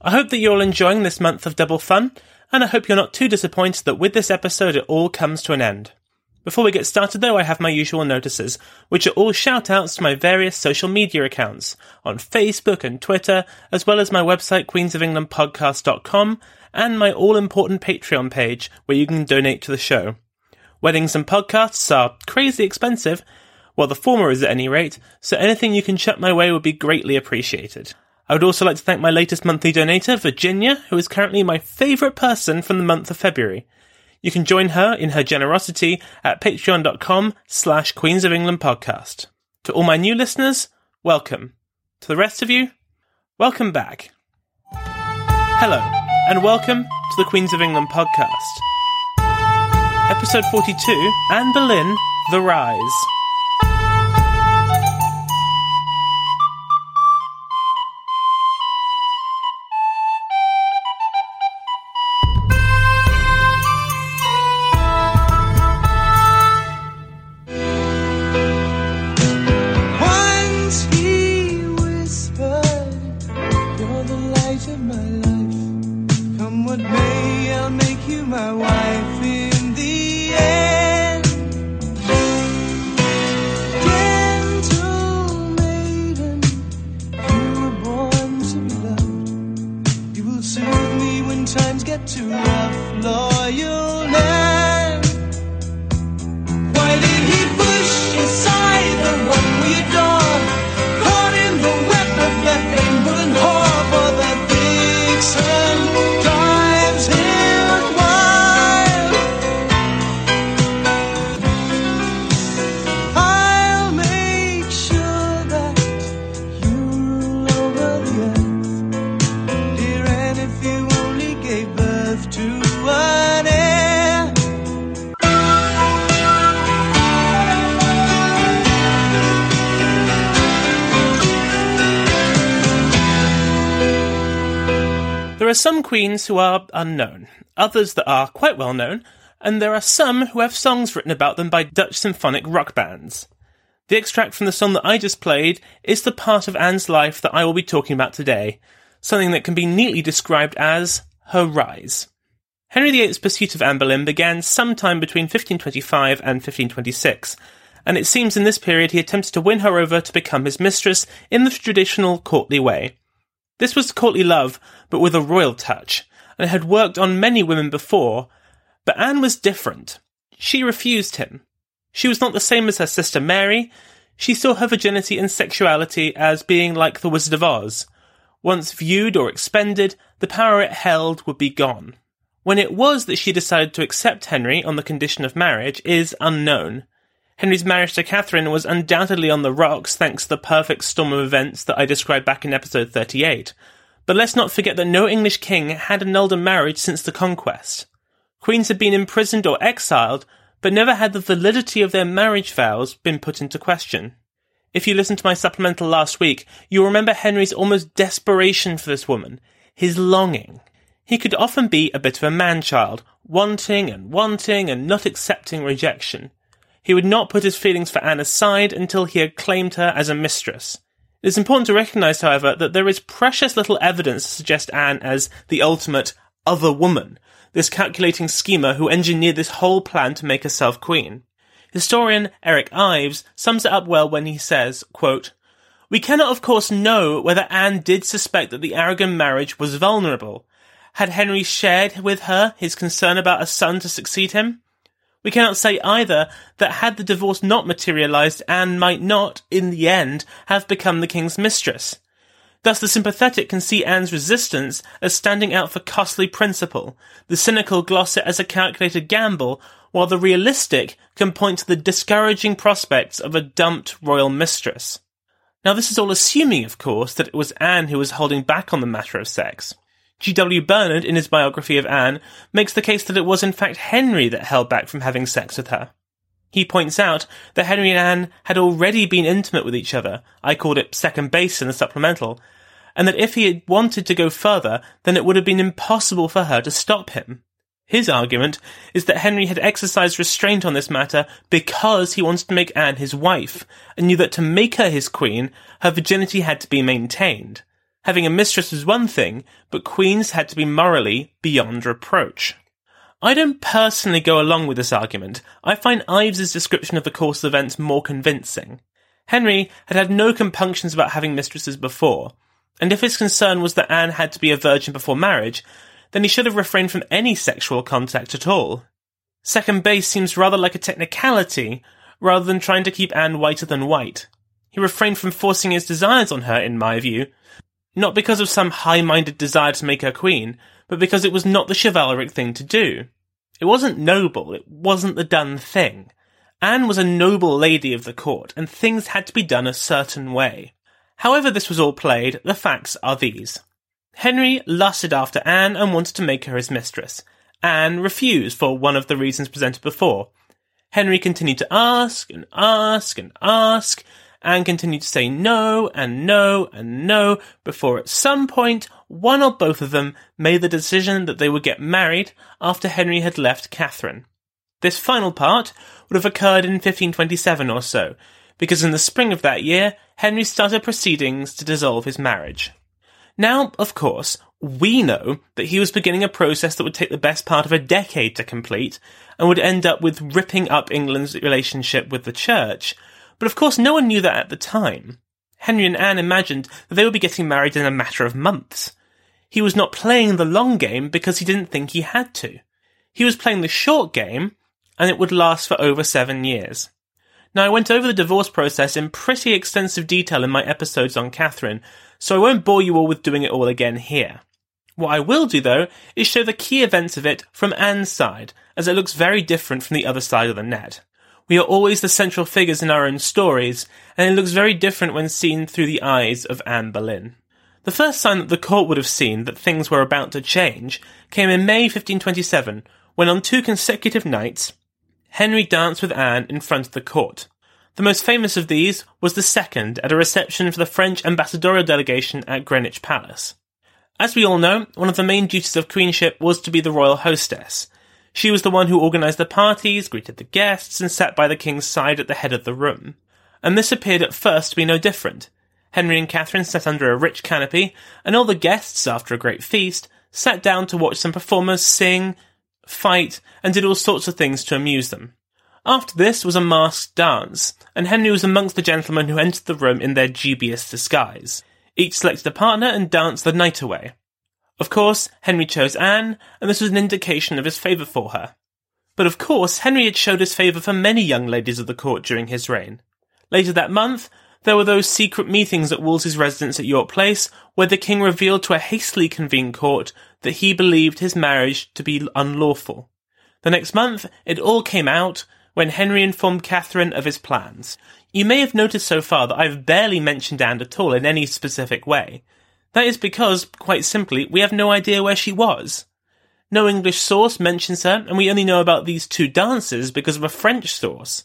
I hope that you're all enjoying this month of double fun, and I hope you're not too disappointed that with this episode it all comes to an end. Before we get started though, I have my usual notices, which are all shout outs to my various social media accounts on Facebook and Twitter, as well as my website queensofenglandpodcast.com and my all important Patreon page where you can donate to the show. Weddings and podcasts are crazy expensive, well the former is at any rate, so anything you can chuck my way would be greatly appreciated. I would also like to thank my latest monthly donator, Virginia, who is currently my favourite person from the month of February. You can join her in her generosity at patreon.com slash Queens of England podcast. To all my new listeners, welcome. To the rest of you, welcome back. Hello, and welcome to the Queens of England podcast. Episode 42, Anne Boleyn, The Rise. Too. Loyal land. Some queens who are unknown, others that are quite well known, and there are some who have songs written about them by Dutch symphonic rock bands. The extract from the song that I just played is the part of Anne's life that I will be talking about today, something that can be neatly described as her rise. Henry VIII's pursuit of Anne Boleyn began sometime between 1525 and 1526, and it seems in this period he attempted to win her over to become his mistress in the traditional courtly way. This was courtly love, but with a royal touch, and had worked on many women before, but Anne was different. She refused him. She was not the same as her sister Mary. She saw her virginity and sexuality as being like the Wizard of Oz. Once viewed or expended, the power it held would be gone. When it was that she decided to accept Henry on the condition of marriage is unknown. Henry's marriage to Catherine was undoubtedly on the rocks thanks to the perfect storm of events that I described back in episode 38. But let's not forget that no English king had annulled a marriage since the conquest. Queens had been imprisoned or exiled, but never had the validity of their marriage vows been put into question. If you listened to my supplemental last week, you'll remember Henry's almost desperation for this woman, his longing. He could often be a bit of a man-child, wanting and wanting and not accepting rejection. He would not put his feelings for Anne aside until he had claimed her as a mistress. It is important to recognise, however, that there is precious little evidence to suggest Anne as the ultimate other woman, this calculating schemer who engineered this whole plan to make herself queen. Historian Eric Ives sums it up well when he says, quote, We cannot, of course, know whether Anne did suspect that the Aragon marriage was vulnerable. Had Henry shared with her his concern about a son to succeed him? We cannot say either that had the divorce not materialized, Anne might not, in the end, have become the king's mistress. Thus, the sympathetic can see Anne's resistance as standing out for costly principle, the cynical gloss it as a calculated gamble, while the realistic can point to the discouraging prospects of a dumped royal mistress. Now, this is all assuming, of course, that it was Anne who was holding back on the matter of sex. G.W. Bernard, in his biography of Anne, makes the case that it was in fact Henry that held back from having sex with her. He points out that Henry and Anne had already been intimate with each other. I called it second base in the supplemental. And that if he had wanted to go further, then it would have been impossible for her to stop him. His argument is that Henry had exercised restraint on this matter because he wanted to make Anne his wife, and knew that to make her his queen, her virginity had to be maintained. Having a mistress was one thing, but queens had to be morally beyond reproach. I don't personally go along with this argument. I find Ives's description of the course of events more convincing. Henry had had no compunctions about having mistresses before, and if his concern was that Anne had to be a virgin before marriage, then he should have refrained from any sexual contact at all. Second base seems rather like a technicality, rather than trying to keep Anne whiter than white. He refrained from forcing his desires on her, in my view, not because of some high-minded desire to make her queen, but because it was not the chivalric thing to do. It wasn't noble, it wasn't the done thing. Anne was a noble lady of the court, and things had to be done a certain way. However this was all played, the facts are these. Henry lusted after Anne and wanted to make her his mistress. Anne refused for one of the reasons presented before. Henry continued to ask and ask and ask, and continued to say no and no and no before at some point one or both of them made the decision that they would get married after Henry had left Catherine. This final part would have occurred in 1527 or so, because in the spring of that year, Henry started proceedings to dissolve his marriage. Now, of course, we know that he was beginning a process that would take the best part of a decade to complete and would end up with ripping up England's relationship with the church, but of course, no one knew that at the time. Henry and Anne imagined that they would be getting married in a matter of months. He was not playing the long game because he didn't think he had to. He was playing the short game, and it would last for over seven years. Now, I went over the divorce process in pretty extensive detail in my episodes on Catherine, so I won't bore you all with doing it all again here. What I will do, though, is show the key events of it from Anne's side, as it looks very different from the other side of the net. We are always the central figures in our own stories, and it looks very different when seen through the eyes of Anne Boleyn. The first sign that the court would have seen that things were about to change came in May 1527, when on two consecutive nights, Henry danced with Anne in front of the court. The most famous of these was the second at a reception for the French ambassadorial delegation at Greenwich Palace. As we all know, one of the main duties of queenship was to be the royal hostess, she was the one who organised the parties, greeted the guests, and sat by the king's side at the head of the room. And this appeared at first to be no different. Henry and Catherine sat under a rich canopy, and all the guests, after a great feast, sat down to watch some performers sing, fight, and did all sorts of things to amuse them. After this was a masked dance, and Henry was amongst the gentlemen who entered the room in their dubious disguise. Each selected a partner and danced the night away. Of course, Henry chose Anne, and this was an indication of his favour for her. But of course, Henry had showed his favour for many young ladies of the court during his reign. Later that month, there were those secret meetings at Wolsey's residence at York Place, where the king revealed to a hastily convened court that he believed his marriage to be unlawful. The next month, it all came out when Henry informed Catherine of his plans. You may have noticed so far that I've barely mentioned Anne at all in any specific way, that is because, quite simply, we have no idea where she was. No English source mentions her, and we only know about these two dances because of a French source.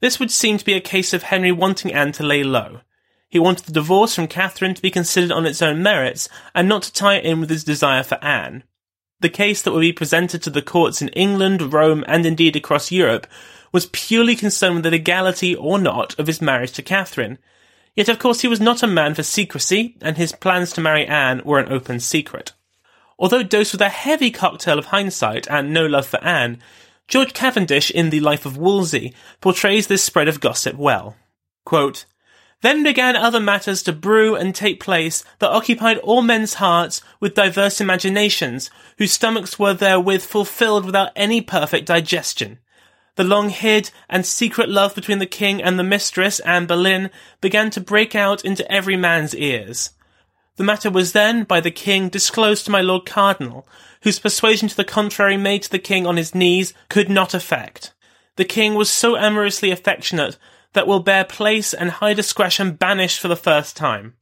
This would seem to be a case of Henry wanting Anne to lay low. He wanted the divorce from Catherine to be considered on its own merits, and not to tie it in with his desire for Anne. The case that would be presented to the courts in England, Rome, and indeed across Europe was purely concerned with the legality or not of his marriage to Catherine, Yet, of course, he was not a man for secrecy, and his plans to marry Anne were an open secret. Although dosed with a heavy cocktail of hindsight and no love for Anne, George Cavendish in The Life of Wolsey portrays this spread of gossip well. Quote, Then began other matters to brew and take place that occupied all men's hearts with diverse imaginations, whose stomachs were therewith fulfilled without any perfect digestion. The long hid and secret love between the king and the mistress, Anne Boleyn, began to break out into every man's ears. The matter was then, by the king, disclosed to my lord cardinal, whose persuasion to the contrary made to the king on his knees could not effect. The king was so amorously affectionate that will bear place and high discretion banished for the first time.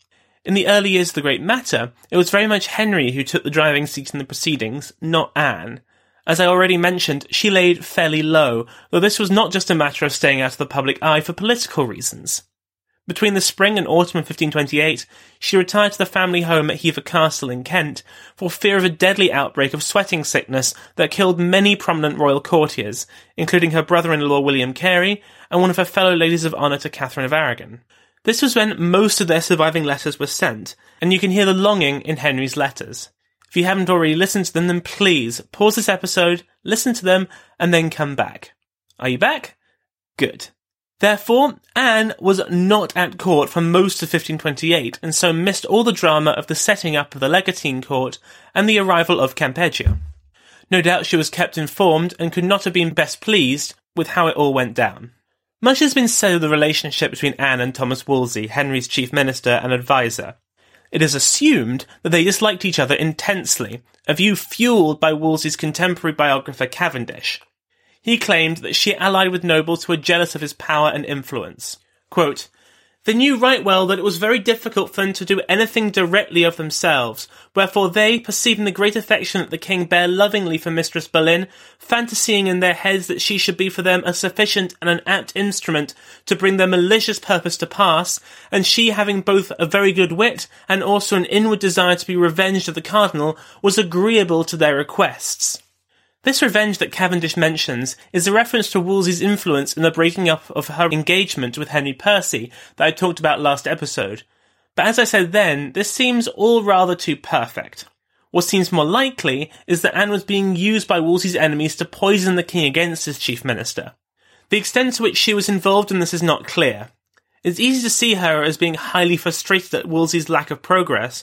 In the early years of the great matter, it was very much Henry who took the driving seat in the proceedings, not Anne. As I already mentioned, she laid fairly low, though this was not just a matter of staying out of the public eye for political reasons. Between the spring and autumn of 1528, she retired to the family home at Hever Castle in Kent for fear of a deadly outbreak of sweating sickness that killed many prominent royal courtiers, including her brother-in-law William Carey and one of her fellow ladies of honour to Catherine of Aragon. This was when most of their surviving letters were sent, and you can hear the longing in Henry's letters. If you haven't already listened to them, then please pause this episode, listen to them, and then come back. Are you back? Good. Therefore, Anne was not at court for most of 1528 and so missed all the drama of the setting up of the Legatine court and the arrival of Campeggio. No doubt she was kept informed and could not have been best pleased with how it all went down. Much has been said of the relationship between Anne and Thomas Wolsey, Henry's chief minister and adviser. It is assumed that they disliked each other intensely, a view fueled by Wolsey's contemporary biographer Cavendish. He claimed that she allied with nobles who were jealous of his power and influence. Quote, they knew right well that it was very difficult for them to do anything directly of themselves, wherefore they, perceiving the great affection that the king bare lovingly for Mistress Boleyn, fantasying in their heads that she should be for them a sufficient and an apt instrument to bring their malicious purpose to pass, and she having both a very good wit and also an inward desire to be revenged of the cardinal, was agreeable to their requests. This revenge that Cavendish mentions is a reference to Wolsey's influence in the breaking up of her engagement with Henry Percy that I talked about last episode. But as I said then, this seems all rather too perfect. What seems more likely is that Anne was being used by Wolsey's enemies to poison the king against his chief minister. The extent to which she was involved in this is not clear. It's easy to see her as being highly frustrated at Wolsey's lack of progress,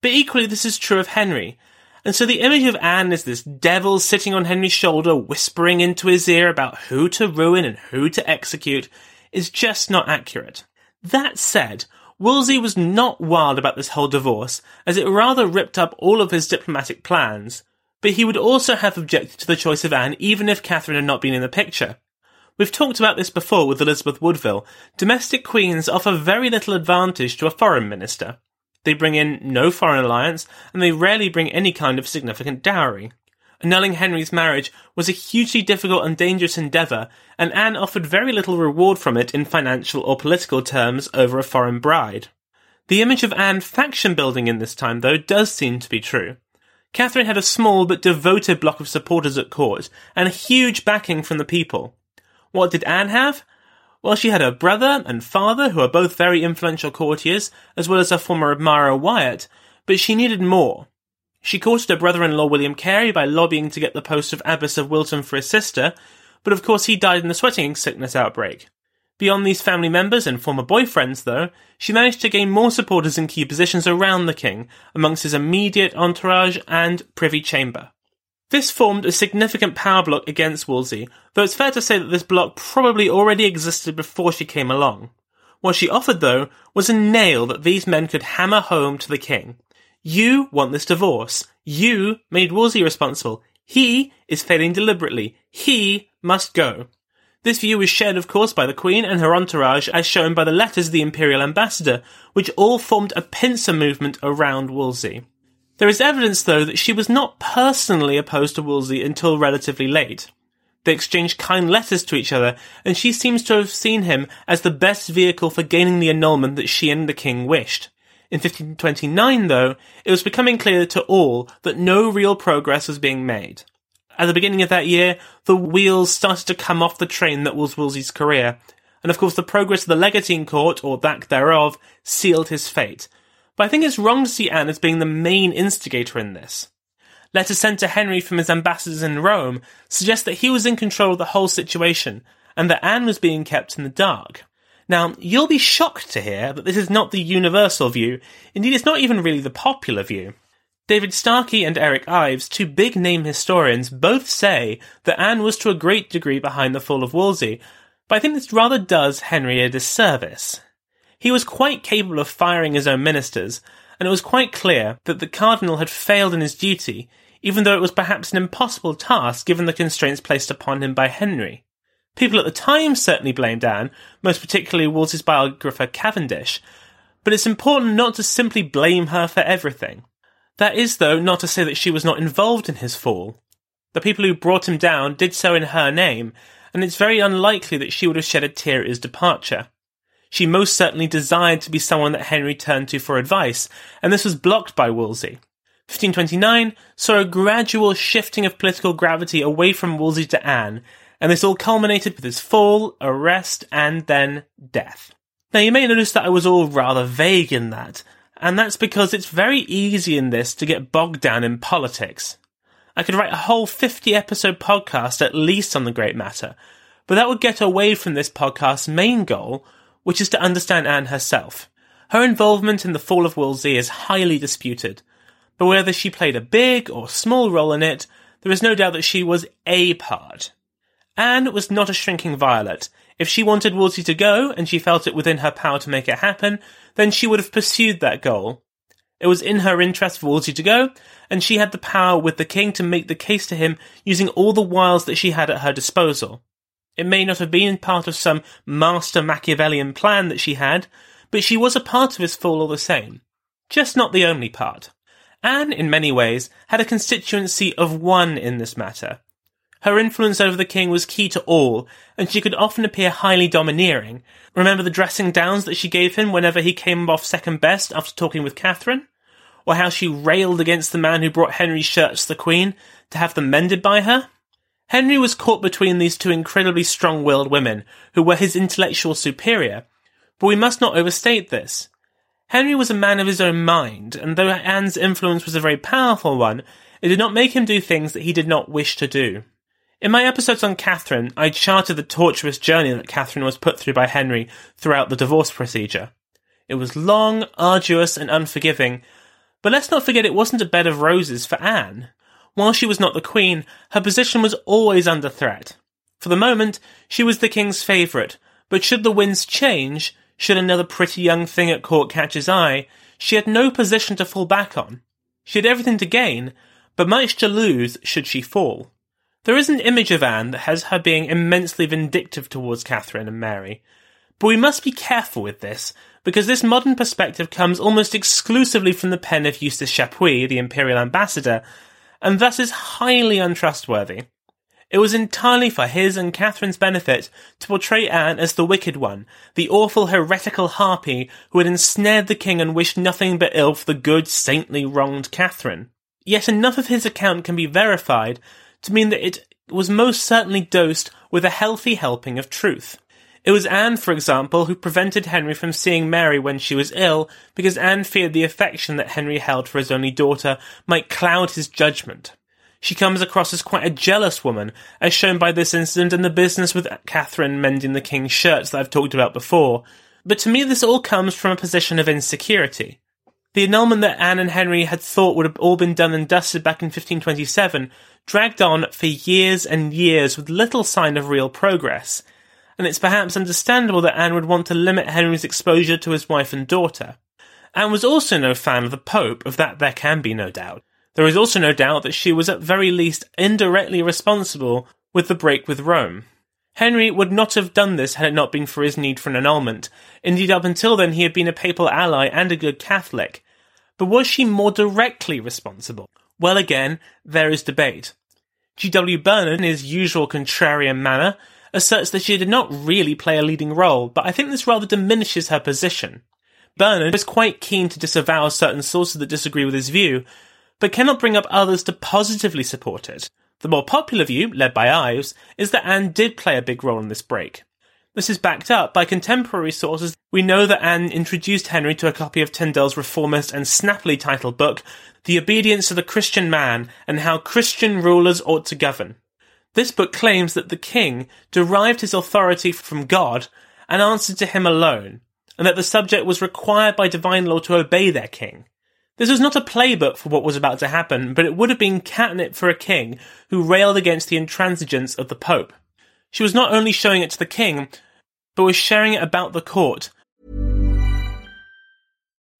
but equally this is true of Henry, and so the image of Anne is this devil sitting on Henry's shoulder, whispering into his ear about who to ruin and who to execute, is just not accurate. That said, Wolsey was not wild about this whole divorce, as it rather ripped up all of his diplomatic plans. But he would also have objected to the choice of Anne even if Catherine had not been in the picture. We've talked about this before with Elizabeth Woodville. Domestic queens offer very little advantage to a foreign minister. They bring in no foreign alliance, and they rarely bring any kind of significant dowry. Annulling Henry's marriage was a hugely difficult and dangerous endeavour, and Anne offered very little reward from it in financial or political terms over a foreign bride. The image of Anne faction building in this time, though, does seem to be true. Catherine had a small but devoted block of supporters at court, and a huge backing from the people. What did Anne have? Well, she had her brother and father, who are both very influential courtiers, as well as her former admirer Wyatt, but she needed more. She courted her brother-in-law William Carey by lobbying to get the post of Abbess of Wilton for his sister, but of course he died in the sweating sickness outbreak. Beyond these family members and former boyfriends, though, she managed to gain more supporters in key positions around the king, amongst his immediate entourage and privy chamber. This formed a significant power block against Wolsey, though it's fair to say that this block probably already existed before she came along. What she offered, though, was a nail that these men could hammer home to the king. You want this divorce. You made Wolsey responsible. He is failing deliberately. He must go. This view was shared, of course, by the Queen and her entourage, as shown by the letters of the Imperial Ambassador, which all formed a pincer movement around Wolsey. There is evidence, though, that she was not personally opposed to Wolsey until relatively late. They exchanged kind letters to each other, and she seems to have seen him as the best vehicle for gaining the annulment that she and the king wished. In 1529, though, it was becoming clear to all that no real progress was being made. At the beginning of that year, the wheels started to come off the train that was Wolsey's career, and of course the progress of the Legatine Court, or lack thereof, sealed his fate, but I think it's wrong to see Anne as being the main instigator in this. Letters sent to Henry from his ambassadors in Rome suggest that he was in control of the whole situation, and that Anne was being kept in the dark. Now, you'll be shocked to hear that this is not the universal view. Indeed, it's not even really the popular view. David Starkey and Eric Ives, two big name historians, both say that Anne was to a great degree behind the fall of Wolsey, but I think this rather does Henry a disservice. He was quite capable of firing his own ministers, and it was quite clear that the cardinal had failed in his duty, even though it was perhaps an impossible task given the constraints placed upon him by Henry. People at the time certainly blamed Anne, most particularly Wolsey's biographer Cavendish, but it's important not to simply blame her for everything. That is, though, not to say that she was not involved in his fall. The people who brought him down did so in her name, and it's very unlikely that she would have shed a tear at his departure. She most certainly desired to be someone that Henry turned to for advice, and this was blocked by Wolsey. 1529 saw a gradual shifting of political gravity away from Wolsey to Anne, and this all culminated with his fall, arrest, and then death. Now you may notice that I was all rather vague in that, and that's because it's very easy in this to get bogged down in politics. I could write a whole 50 episode podcast at least on the great matter, but that would get away from this podcast's main goal, which is to understand Anne herself. Her involvement in the fall of Wolsey is highly disputed, but whether she played a big or small role in it, there is no doubt that she was a part. Anne was not a shrinking violet. If she wanted Wolsey to go, and she felt it within her power to make it happen, then she would have pursued that goal. It was in her interest for Wolsey to go, and she had the power with the king to make the case to him using all the wiles that she had at her disposal. It may not have been part of some master Machiavellian plan that she had, but she was a part of his fall all the same. Just not the only part. Anne, in many ways, had a constituency of one in this matter, her influence over the king was key to all, and she could often appear highly domineering. Remember the dressing downs that she gave him whenever he came off second best after talking with Catherine? Or how she railed against the man who brought Henry's shirts to the Queen to have them mended by her? Henry was caught between these two incredibly strong willed women, who were his intellectual superior, but we must not overstate this. Henry was a man of his own mind, and though Anne's influence was a very powerful one, it did not make him do things that he did not wish to do. In my episodes on Catherine, I charted the torturous journey that Catherine was put through by Henry throughout the divorce procedure. It was long, arduous, and unforgiving, but let's not forget it wasn't a bed of roses for Anne. While she was not the queen, her position was always under threat. For the moment, she was the king's favourite, but should the winds change, should another pretty young thing at court catch his eye, she had no position to fall back on. She had everything to gain, but much to lose should she fall. There is an image of Anne that has her being immensely vindictive towards Catherine and Mary. But we must be careful with this, because this modern perspective comes almost exclusively from the pen of Eustace Chapuis, the imperial ambassador, and thus is highly untrustworthy. It was entirely for his and Catherine's benefit to portray Anne as the wicked one, the awful heretical harpy who had ensnared the king and wished nothing but ill for the good, saintly, wronged Catherine. Yet enough of his account can be verified to mean that it was most certainly dosed with a healthy helping of truth. It was Anne, for example, who prevented Henry from seeing Mary when she was ill, because Anne feared the affection that Henry held for his only daughter might cloud his judgment. She comes across as quite a jealous woman, as shown by this incident and the business with Catherine mending the king's shirts that I've talked about before. But to me, this all comes from a position of insecurity. The annulment that Anne and Henry had thought would have all been done and dusted back in 1527 dragged on for years and years with little sign of real progress, and it's perhaps understandable that Anne would want to limit Henry's exposure to his wife and daughter. Anne was also no fan of the Pope, of that there can be no doubt. There is also no doubt that she was at very least indirectly responsible with the break with Rome. Henry would not have done this had it not been for his need for an annulment. Indeed, up until then, he had been a papal ally and a good Catholic. But was she more directly responsible? Well, again, there is debate. G.W. Bernard, in his usual contrarian manner, asserts that she did not really play a leading role, but I think this rather diminishes her position. Bernard is quite keen to disavow certain sources that disagree with his view, but cannot bring up others to positively support it. The more popular view, led by Ives, is that Anne did play a big role in this break. This is backed up by contemporary sources. We know that Anne introduced Henry to a copy of Tyndale's reformist and snappily titled book, The Obedience of the Christian Man and How Christian Rulers Ought to Govern. This book claims that the king derived his authority from God and answered to him alone, and that the subject was required by divine law to obey their king. This was not a playbook for what was about to happen, but it would have been catnip for a king who railed against the intransigence of the Pope. She was not only showing it to the king, but was sharing it about the court.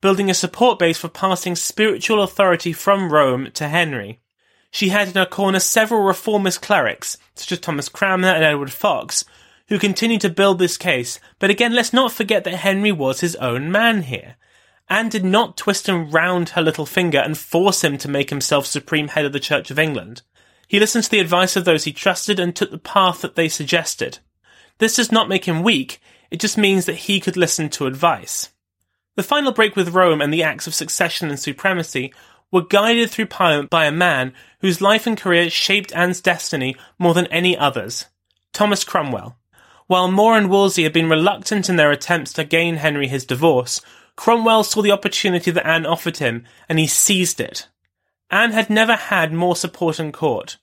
Building a support base for passing spiritual authority from Rome to Henry. She had in her corner several reformist clerics, such as Thomas Cranmer and Edward Fox, who continued to build this case, but again, let's not forget that Henry was his own man here. Anne did not twist him round her little finger and force him to make himself supreme head of the Church of England. He listened to the advice of those he trusted and took the path that they suggested. This does not make him weak, it just means that he could listen to advice. The final break with Rome and the acts of succession and supremacy were guided through Parliament by a man whose life and career shaped Anne's destiny more than any others Thomas Cromwell. While More and Wolsey had been reluctant in their attempts to gain Henry his divorce, Cromwell saw the opportunity that Anne offered him and he seized it. Anne had never had more support in court,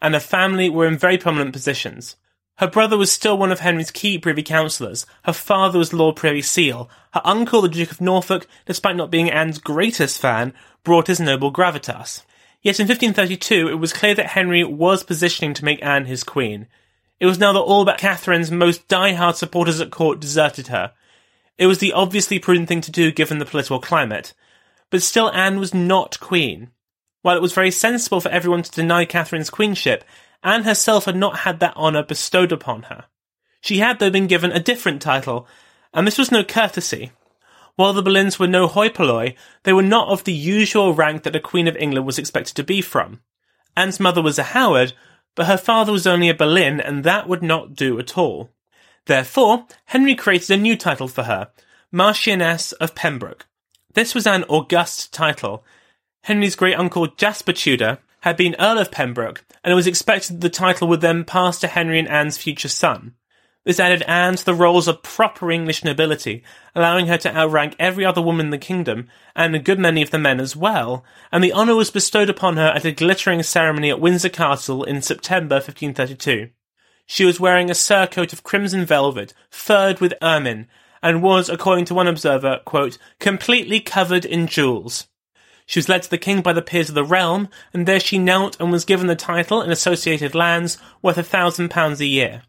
and her family were in very prominent positions. Her brother was still one of Henry's key privy councillors. Her father was Lord Privy Seal. Her uncle, the Duke of Norfolk, despite not being Anne's greatest fan, brought his noble gravitas. Yet in 1532, it was clear that Henry was positioning to make Anne his queen. It was now that all but Catherine's most die-hard supporters at court deserted her. It was the obviously prudent thing to do given the political climate. But still, Anne was not queen. While it was very sensible for everyone to deny Catherine's queenship, Anne herself had not had that honour bestowed upon her. She had, though, been given a different title, and this was no courtesy. While the Boleyns were no hoi polloi, they were not of the usual rank that a Queen of England was expected to be from. Anne's mother was a Howard, but her father was only a Boleyn, and that would not do at all. Therefore, Henry created a new title for her, Marchioness of Pembroke. This was an august title. Henry's great uncle Jasper Tudor had been Earl of Pembroke, and it was expected that the title would then pass to Henry and Anne's future son. This added Anne to the roles of proper English nobility, allowing her to outrank every other woman in the kingdom, and a good many of the men as well, and the honour was bestowed upon her at a glittering ceremony at Windsor Castle in September 1532. She was wearing a surcoat of crimson velvet, furred with ermine, and was, according to one observer, quote, completely covered in jewels. She was led to the king by the peers of the realm, and there she knelt and was given the title and associated lands worth a thousand pounds a year.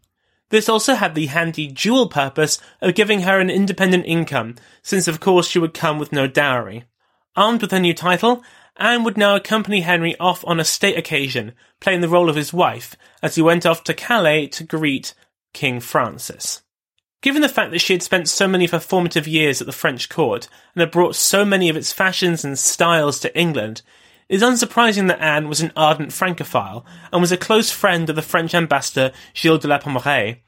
This also had the handy dual purpose of giving her an independent income, since of course she would come with no dowry. Armed with her new title, Anne would now accompany Henry off on a state occasion, playing the role of his wife, as he went off to Calais to greet King Francis. Given the fact that she had spent so many of her formative years at the French court and had brought so many of its fashions and styles to England, it is unsurprising that Anne was an ardent Francophile and was a close friend of the French ambassador Gilles de la Pommeraye,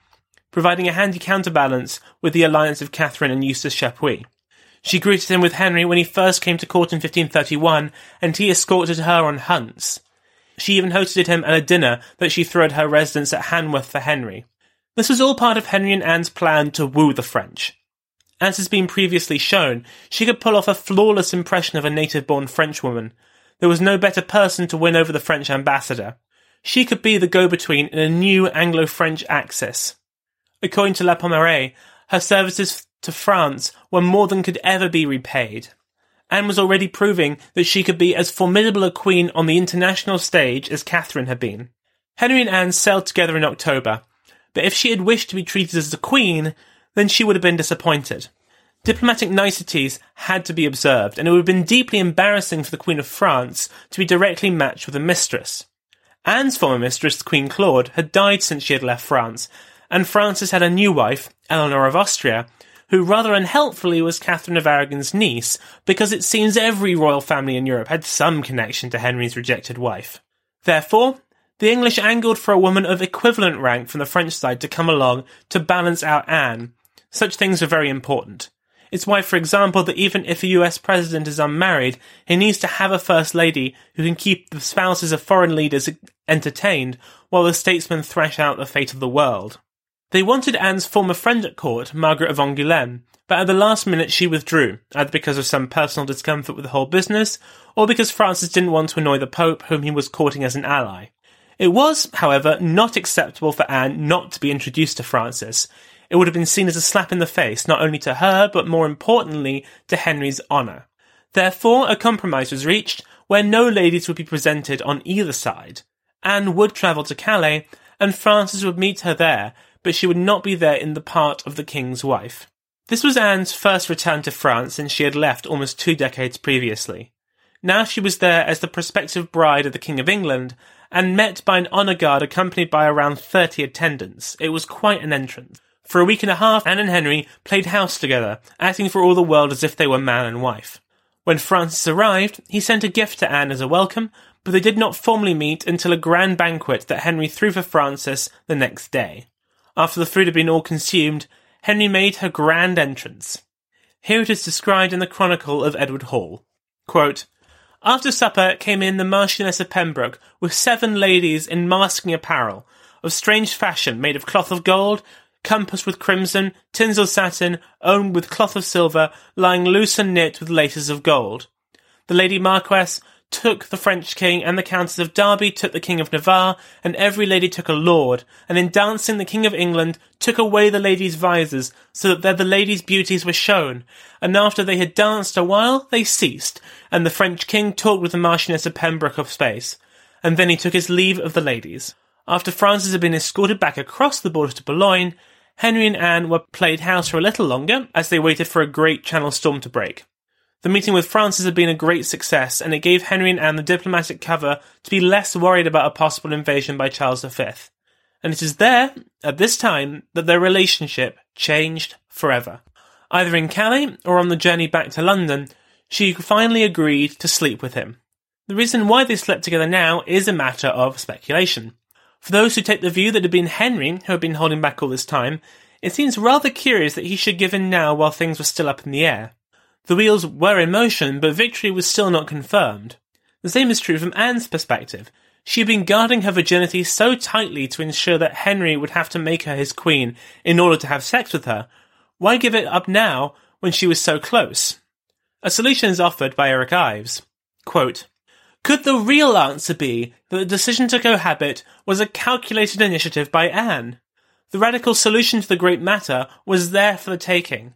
providing a handy counterbalance with the alliance of Catherine and Eustace Chapuis. She greeted him with Henry when he first came to court in 1531, and he escorted her on hunts. She even hosted him at a dinner that she threw at her residence at Hanworth for Henry. This was all part of Henry and Anne's plan to woo the French. As has been previously shown, she could pull off a flawless impression of a native born Frenchwoman. There was no better person to win over the French ambassador. She could be the go between in a new Anglo French axis. According to La Pommeraye, her services to France were more than could ever be repaid. Anne was already proving that she could be as formidable a queen on the international stage as Catherine had been. Henry and Anne sailed together in October, but if she had wished to be treated as a queen, then she would have been disappointed. Diplomatic niceties had to be observed, and it would have been deeply embarrassing for the Queen of France to be directly matched with a mistress. Anne's former mistress, Queen Claude, had died since she had left France, and Francis had a new wife, Eleanor of Austria, who rather unhelpfully was Catherine of Aragon's niece, because it seems every royal family in Europe had some connection to Henry's rejected wife. Therefore, the English angled for a woman of equivalent rank from the French side to come along to balance out Anne. Such things are very important. It's why, for example, that even if a US president is unmarried, he needs to have a first lady who can keep the spouses of foreign leaders entertained while the statesmen thrash out the fate of the world. They wanted Anne's former friend at court, Margaret of Angoulême, but at the last minute she withdrew, either because of some personal discomfort with the whole business, or because Francis didn't want to annoy the Pope, whom he was courting as an ally. It was, however, not acceptable for Anne not to be introduced to Francis, it would have been seen as a slap in the face, not only to her, but more importantly, to Henry's honour. Therefore, a compromise was reached where no ladies would be presented on either side. Anne would travel to Calais, and Francis would meet her there, but she would not be there in the part of the king's wife. This was Anne's first return to France since she had left almost two decades previously. Now she was there as the prospective bride of the King of England, and met by an honour guard accompanied by around 30 attendants. It was quite an entrance. For a week and a half, Anne and Henry played house together, acting for all the world as if they were man and wife. When Francis arrived, he sent a gift to Anne as a welcome, but they did not formally meet until a grand banquet that Henry threw for Francis the next day. After the food had been all consumed, Henry made her grand entrance. Here it is described in the Chronicle of Edward Hall. Quote, After supper came in the Marchioness of Pembroke with seven ladies in masking apparel, of strange fashion, made of cloth of gold, compassed with crimson, tinsel satin, owned with cloth of silver, lying loose and knit with laces of gold. The Lady Marquess took the French king, and the Countess of Derby took the King of Navarre, and every lady took a lord, and in dancing the King of England took away the ladies' visors, so that there the ladies' beauties were shown, and after they had danced a while, they ceased, and the French king talked with the Marchioness of Pembroke of space, and then he took his leave of the ladies. After Francis had been escorted back across the border to Boulogne, Henry and Anne were played house for a little longer as they waited for a great Channel storm to break. The meeting with Francis had been a great success, and it gave Henry and Anne the diplomatic cover to be less worried about a possible invasion by Charles V. And it is there, at this time, that their relationship changed forever. Either in Calais or on the journey back to London, she finally agreed to sleep with him. The reason why they slept together now is a matter of speculation. For those who take the view that it had been Henry who had been holding back all this time, it seems rather curious that he should give in now while things were still up in the air. The wheels were in motion, but victory was still not confirmed. The same is true from Anne's perspective. She had been guarding her virginity so tightly to ensure that Henry would have to make her his queen in order to have sex with her. Why give it up now when she was so close? A solution is offered by Eric Ives. Quote, could the real answer be that the decision to cohabit was a calculated initiative by Anne? The radical solution to the great matter was there for the taking.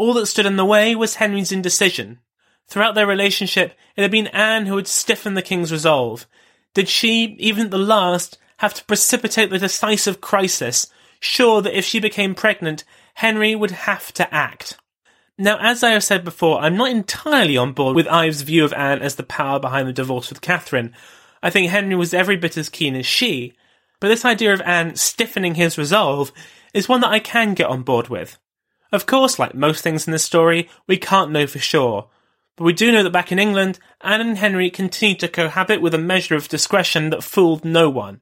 All that stood in the way was Henry's indecision. Throughout their relationship, it had been Anne who had stiffened the king's resolve. Did she, even at the last, have to precipitate the decisive crisis, sure that if she became pregnant, Henry would have to act? Now, as I have said before, I'm not entirely on board with Ives' view of Anne as the power behind the divorce with Catherine. I think Henry was every bit as keen as she. But this idea of Anne stiffening his resolve is one that I can get on board with. Of course, like most things in this story, we can't know for sure. But we do know that back in England, Anne and Henry continued to cohabit with a measure of discretion that fooled no one.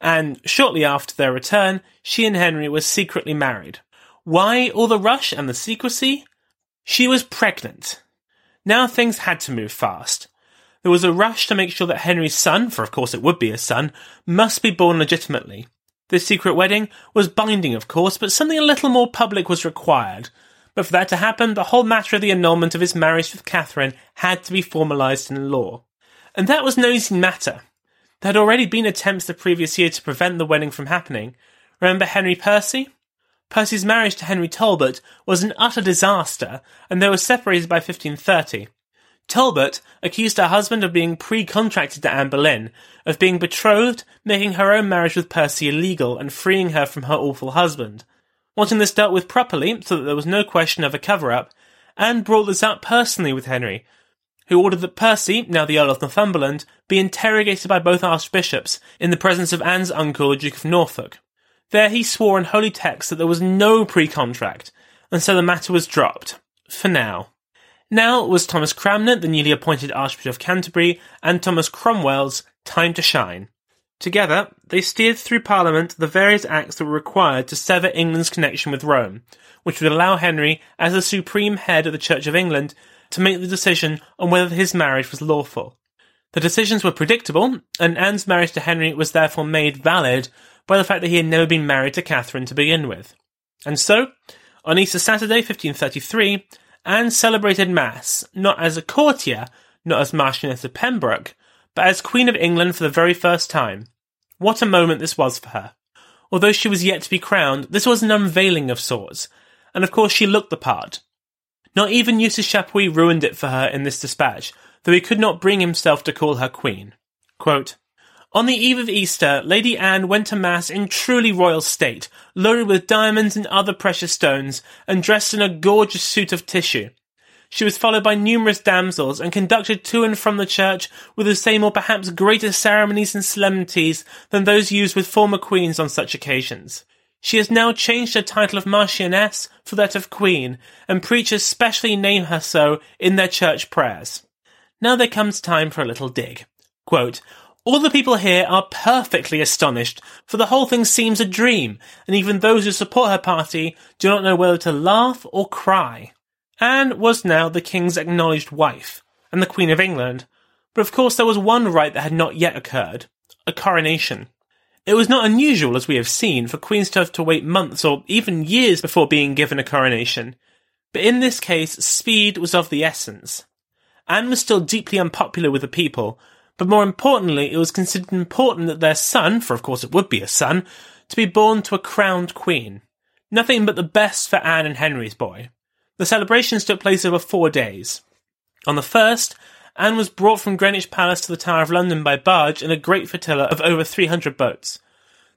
And shortly after their return, she and Henry were secretly married. Why all the rush and the secrecy? She was pregnant. Now things had to move fast. there was a rush to make sure that Henry's son, for of course it would be a son, must be born legitimately. This secret wedding was binding, of course, but something a little more public was required. But for that to happen, the whole matter of the annulment of his marriage with Catherine had to be formalised in law. And that was no easy matter. There had already been attempts the previous year to prevent the wedding from happening. Remember Henry Percy? Percy's marriage to Henry Talbot was an utter disaster, and they were separated by 1530. Talbot accused her husband of being pre-contracted to Anne Boleyn, of being betrothed, making her own marriage with Percy illegal, and freeing her from her awful husband. Wanting this dealt with properly, so that there was no question of a cover-up, Anne brought this up personally with Henry, who ordered that Percy, now the Earl of Northumberland, be interrogated by both archbishops in the presence of Anne's uncle, the Duke of Norfolk. There he swore in holy text that there was no pre-contract, and so the matter was dropped. For now. Now was Thomas Cranmer, the newly appointed Archbishop of Canterbury, and Thomas Cromwell's time to shine. Together, they steered through Parliament the various acts that were required to sever England's connection with Rome, which would allow Henry, as the supreme head of the Church of England, to make the decision on whether his marriage was lawful. The decisions were predictable, and Anne's marriage to Henry was therefore made valid by the fact that he had never been married to Catherine to begin with. And so, on Easter Saturday, 1533, Anne celebrated Mass, not as a courtier, not as Marchioness of Pembroke, but as Queen of England for the very first time. What a moment this was for her. Although she was yet to be crowned, this was an unveiling of sorts, and of course she looked the part. Not even Eustace Chapuis ruined it for her in this dispatch, though he could not bring himself to call her queen. Quote, on the eve of Easter, Lady Anne went to Mass in truly royal state, loaded with diamonds and other precious stones, and dressed in a gorgeous suit of tissue. She was followed by numerous damsels and conducted to and from the church with the same or perhaps greater ceremonies and solemnities than those used with former queens on such occasions. She has now changed her title of Marchioness for that of Queen, and preachers specially name her so in their church prayers. Now there comes time for a little dig. Quote, all the people here are perfectly astonished, for the whole thing seems a dream, and even those who support her party do not know whether to laugh or cry. Anne was now the king's acknowledged wife, and the Queen of England, but of course there was one rite that had not yet occurred a coronation. It was not unusual, as we have seen, for queens to have to wait months or even years before being given a coronation, but in this case, speed was of the essence. Anne was still deeply unpopular with the people, but more importantly, it was considered important that their son, for of course it would be a son, to be born to a crowned queen. Nothing but the best for Anne and Henry's boy. The celebrations took place over four days. On the first, Anne was brought from Greenwich Palace to the Tower of London by barge in a great flotilla of over 300 boats.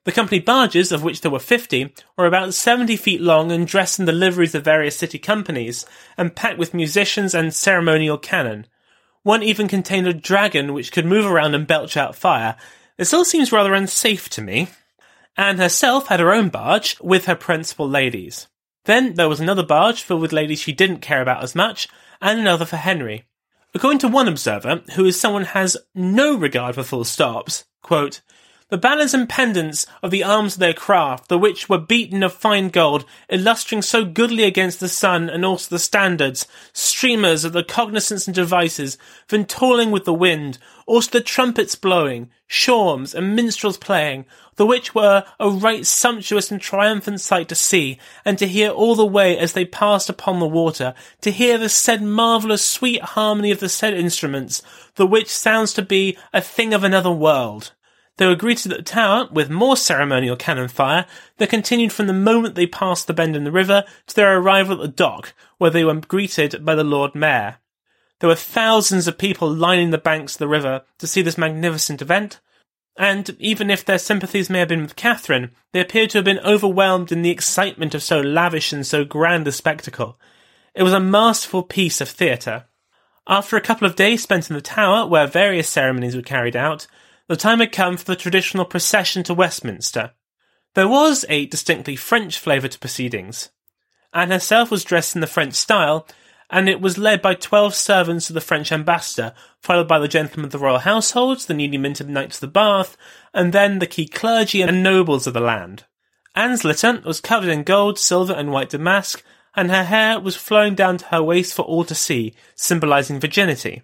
The company barges, of which there were 50, were about 70 feet long and dressed in the liveries of various city companies, and packed with musicians and ceremonial cannon. One even contained a dragon which could move around and belch out fire. This all seems rather unsafe to me. Anne herself had her own barge with her principal ladies. Then there was another barge filled with ladies she didn't care about as much, and another for Henry. According to one observer, who is someone has no regard for full stops, quote, the banners and pendants of the arms of their craft, the which were beaten of fine gold, illustring so goodly against the sun and also the standards, streamers of the cognizance and devices, ventoling with the wind, also the trumpets blowing, shawms and minstrels playing, the which were a right sumptuous and triumphant sight to see, and to hear all the way as they passed upon the water, to hear the said marvellous sweet harmony of the said instruments, the which sounds to be a thing of another world. They were greeted at the tower with more ceremonial cannon fire that continued from the moment they passed the bend in the river to their arrival at the dock, where they were greeted by the Lord Mayor. There were thousands of people lining the banks of the river to see this magnificent event, and even if their sympathies may have been with Catherine, they appeared to have been overwhelmed in the excitement of so lavish and so grand a spectacle. It was a masterful piece of theatre. After a couple of days spent in the tower, where various ceremonies were carried out, the time had come for the traditional procession to Westminster. There was a distinctly French flavour to proceedings. Anne herself was dressed in the French style, and it was led by twelve servants of the French ambassador, followed by the gentlemen of the royal household, the newly minted knights of the bath, and then the key clergy and nobles of the land. Anne's litter was covered in gold, silver, and white damask, and her hair was flowing down to her waist for all to see, symbolising virginity.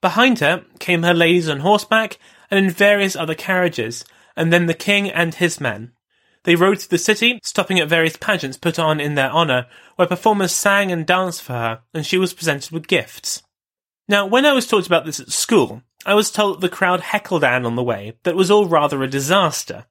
Behind her came her ladies on horseback and in various other carriages, and then the king and his men. They rode through the city, stopping at various pageants put on in their honour, where performers sang and danced for her, and she was presented with gifts. Now, when I was taught about this at school, I was told that the crowd heckled Anne on the way, that was all rather a disaster.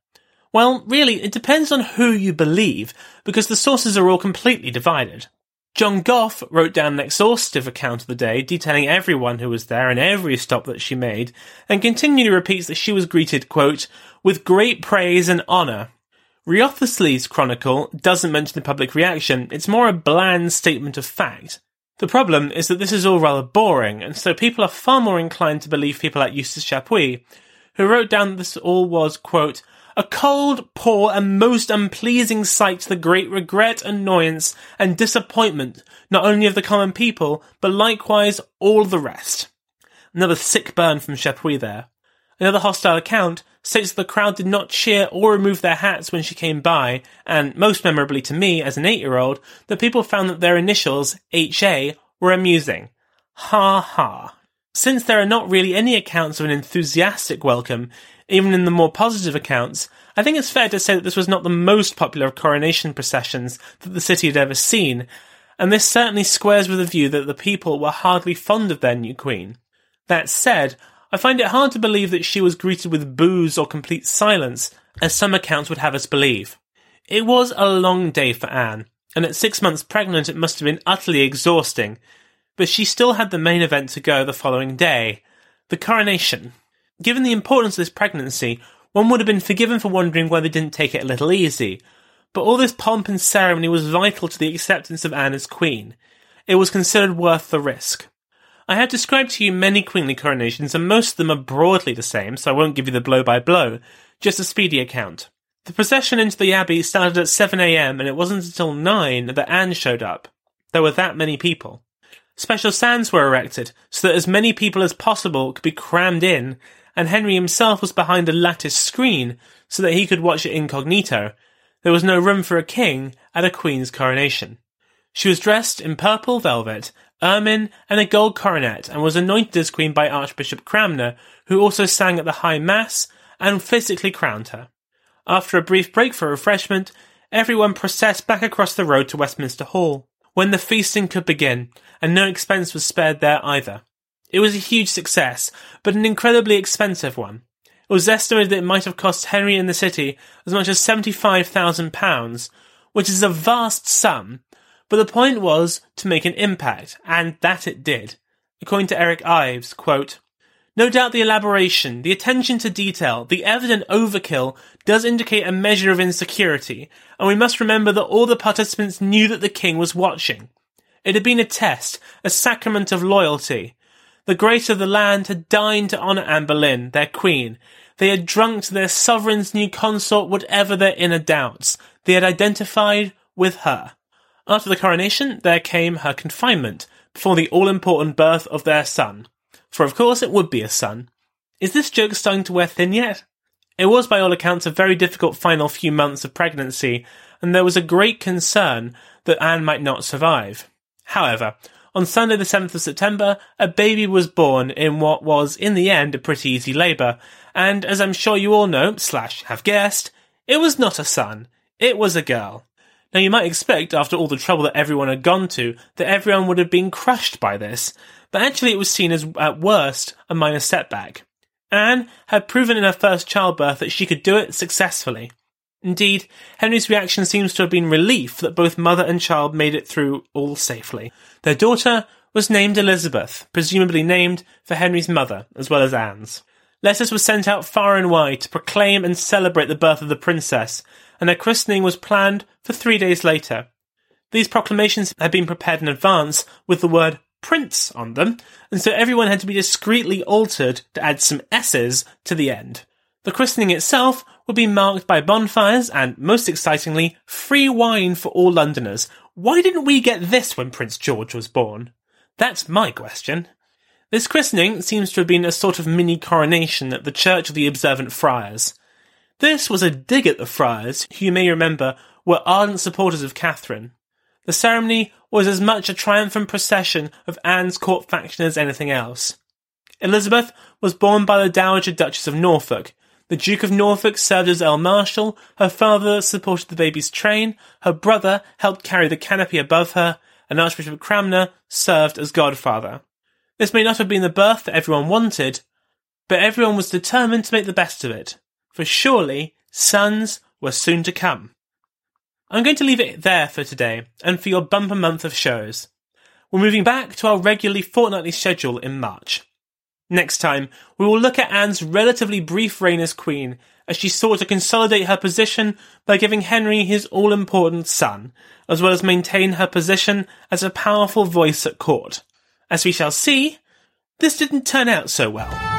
Well, really, it depends on who you believe, because the sources are all completely divided. John Gough wrote down an exhaustive account of the day, detailing everyone who was there and every stop that she made, and continually repeats that she was greeted, quote, with great praise and honour. Wriothesley's chronicle doesn't mention the public reaction, it's more a bland statement of fact. The problem is that this is all rather boring, and so people are far more inclined to believe people like Eustace Chapuis, who wrote down that this all was, quote, a cold, poor, and most unpleasing sight to the great regret, annoyance, and disappointment, not only of the common people, but likewise all the rest. Another sick burn from Chapuis there. Another hostile account states that the crowd did not cheer or remove their hats when she came by, and most memorably to me as an eight year old, that people found that their initials, HA, were amusing. Ha ha. Since there are not really any accounts of an enthusiastic welcome, even in the more positive accounts, I think it's fair to say that this was not the most popular of coronation processions that the city had ever seen, and this certainly squares with the view that the people were hardly fond of their new queen. That said, I find it hard to believe that she was greeted with boos or complete silence, as some accounts would have us believe. It was a long day for Anne, and at six months pregnant it must have been utterly exhausting, but she still had the main event to go the following day the coronation. Given the importance of this pregnancy, one would have been forgiven for wondering why they didn't take it a little easy. But all this pomp and ceremony was vital to the acceptance of Anne as queen. It was considered worth the risk. I have described to you many queenly coronations, and most of them are broadly the same, so I won't give you the blow by blow, just a speedy account. The procession into the abbey started at 7am, and it wasn't until 9 that Anne showed up. There were that many people. Special stands were erected, so that as many people as possible could be crammed in, and Henry himself was behind a lattice screen so that he could watch it incognito. There was no room for a king at a queen's coronation. She was dressed in purple velvet, ermine, and a gold coronet, and was anointed as queen by Archbishop Cranmer, who also sang at the High Mass and physically crowned her. After a brief break for refreshment, everyone processed back across the road to Westminster Hall, when the feasting could begin, and no expense was spared there either. It was a huge success, but an incredibly expensive one. It was estimated that it might have cost Henry and the city as much as £75,000, which is a vast sum, but the point was to make an impact, and that it did. According to Eric Ives, quote, no doubt the elaboration, the attention to detail, the evident overkill does indicate a measure of insecurity, and we must remember that all the participants knew that the king was watching. It had been a test, a sacrament of loyalty, the great of the land had dined to honour Anne Boleyn, their queen. They had drunk to their sovereign's new consort whatever their inner doubts. They had identified with her. After the coronation, there came her confinement, before the all-important birth of their son. For of course it would be a son. Is this joke starting to wear thin yet? It was by all accounts a very difficult final few months of pregnancy, and there was a great concern that Anne might not survive. However, on Sunday, the 7th of September, a baby was born in what was, in the end, a pretty easy labour. And as I'm sure you all know, slash have guessed, it was not a son. It was a girl. Now you might expect, after all the trouble that everyone had gone to, that everyone would have been crushed by this, but actually it was seen as, at worst, a minor setback. Anne had proven in her first childbirth that she could do it successfully. Indeed, Henry's reaction seems to have been relief that both mother and child made it through all safely. Their daughter was named Elizabeth, presumably named for Henry's mother, as well as Anne's. Letters were sent out far and wide to proclaim and celebrate the birth of the princess, and their christening was planned for three days later. These proclamations had been prepared in advance with the word prince on them, and so everyone had to be discreetly altered to add some S's to the end. The christening itself would be marked by bonfires and, most excitingly, free wine for all Londoners. Why didn't we get this when Prince George was born? That's my question. This christening seems to have been a sort of mini coronation at the Church of the Observant Friars. This was a dig at the friars, who you may remember were ardent supporters of Catherine. The ceremony was as much a triumphant procession of Anne's court faction as anything else. Elizabeth was borne by the Dowager Duchess of Norfolk. The Duke of Norfolk served as Earl Marshal, her father supported the baby's train, her brother helped carry the canopy above her, and Archbishop Cranmer served as godfather. This may not have been the birth that everyone wanted, but everyone was determined to make the best of it, for surely sons were soon to come. I'm going to leave it there for today and for your bumper month of shows. We're moving back to our regularly fortnightly schedule in March. Next time, we will look at Anne's relatively brief reign as queen as she sought to consolidate her position by giving Henry his all important son, as well as maintain her position as a powerful voice at court. As we shall see, this didn't turn out so well.